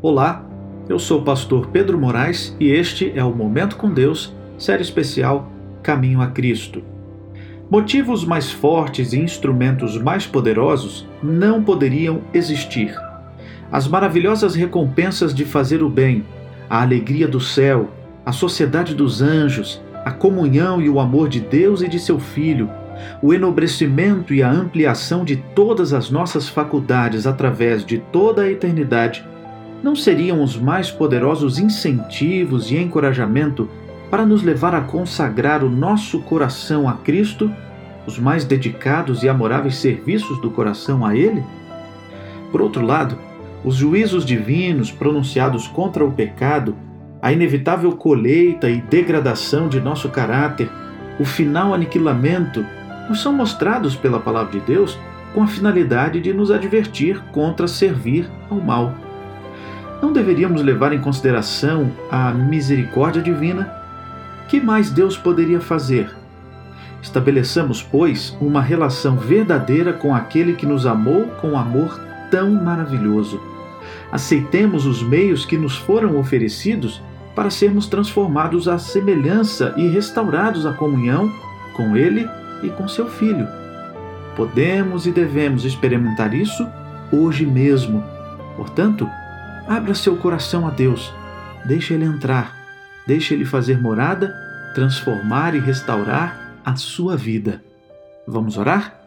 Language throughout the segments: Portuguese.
Olá, eu sou o pastor Pedro Moraes e este é o Momento com Deus, série especial Caminho a Cristo. Motivos mais fortes e instrumentos mais poderosos não poderiam existir. As maravilhosas recompensas de fazer o bem, a alegria do céu, a sociedade dos anjos, a comunhão e o amor de Deus e de seu Filho, o enobrecimento e a ampliação de todas as nossas faculdades através de toda a eternidade não seriam os mais poderosos incentivos e encorajamento para nos levar a consagrar o nosso coração a Cristo, os mais dedicados e amoráveis serviços do coração a Ele? Por outro lado, os juízos divinos pronunciados contra o pecado, a inevitável colheita e degradação de nosso caráter, o final aniquilamento, nos são mostrados pela palavra de Deus com a finalidade de nos advertir contra servir ao mal. Não deveríamos levar em consideração a misericórdia divina? Que mais Deus poderia fazer? Estabeleçamos, pois, uma relação verdadeira com aquele que nos amou com amor tão maravilhoso. Aceitemos os meios que nos foram oferecidos para sermos transformados à semelhança e restaurados à comunhão com Ele e com seu Filho. Podemos e devemos experimentar isso hoje mesmo. Portanto, abra seu coração a Deus, deixe Ele entrar, deixe Ele fazer morada, transformar e restaurar a sua vida. Vamos orar?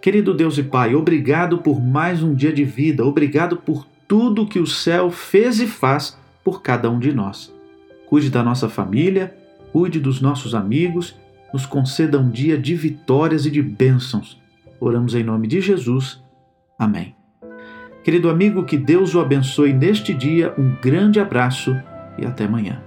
Querido Deus e Pai, obrigado por mais um dia de vida, obrigado por tudo que o céu fez e faz por cada um de nós. Cuide da nossa família, cuide dos nossos amigos, nos conceda um dia de vitórias e de bênçãos. Oramos em nome de Jesus. Amém. Querido amigo, que Deus o abençoe neste dia. Um grande abraço e até amanhã.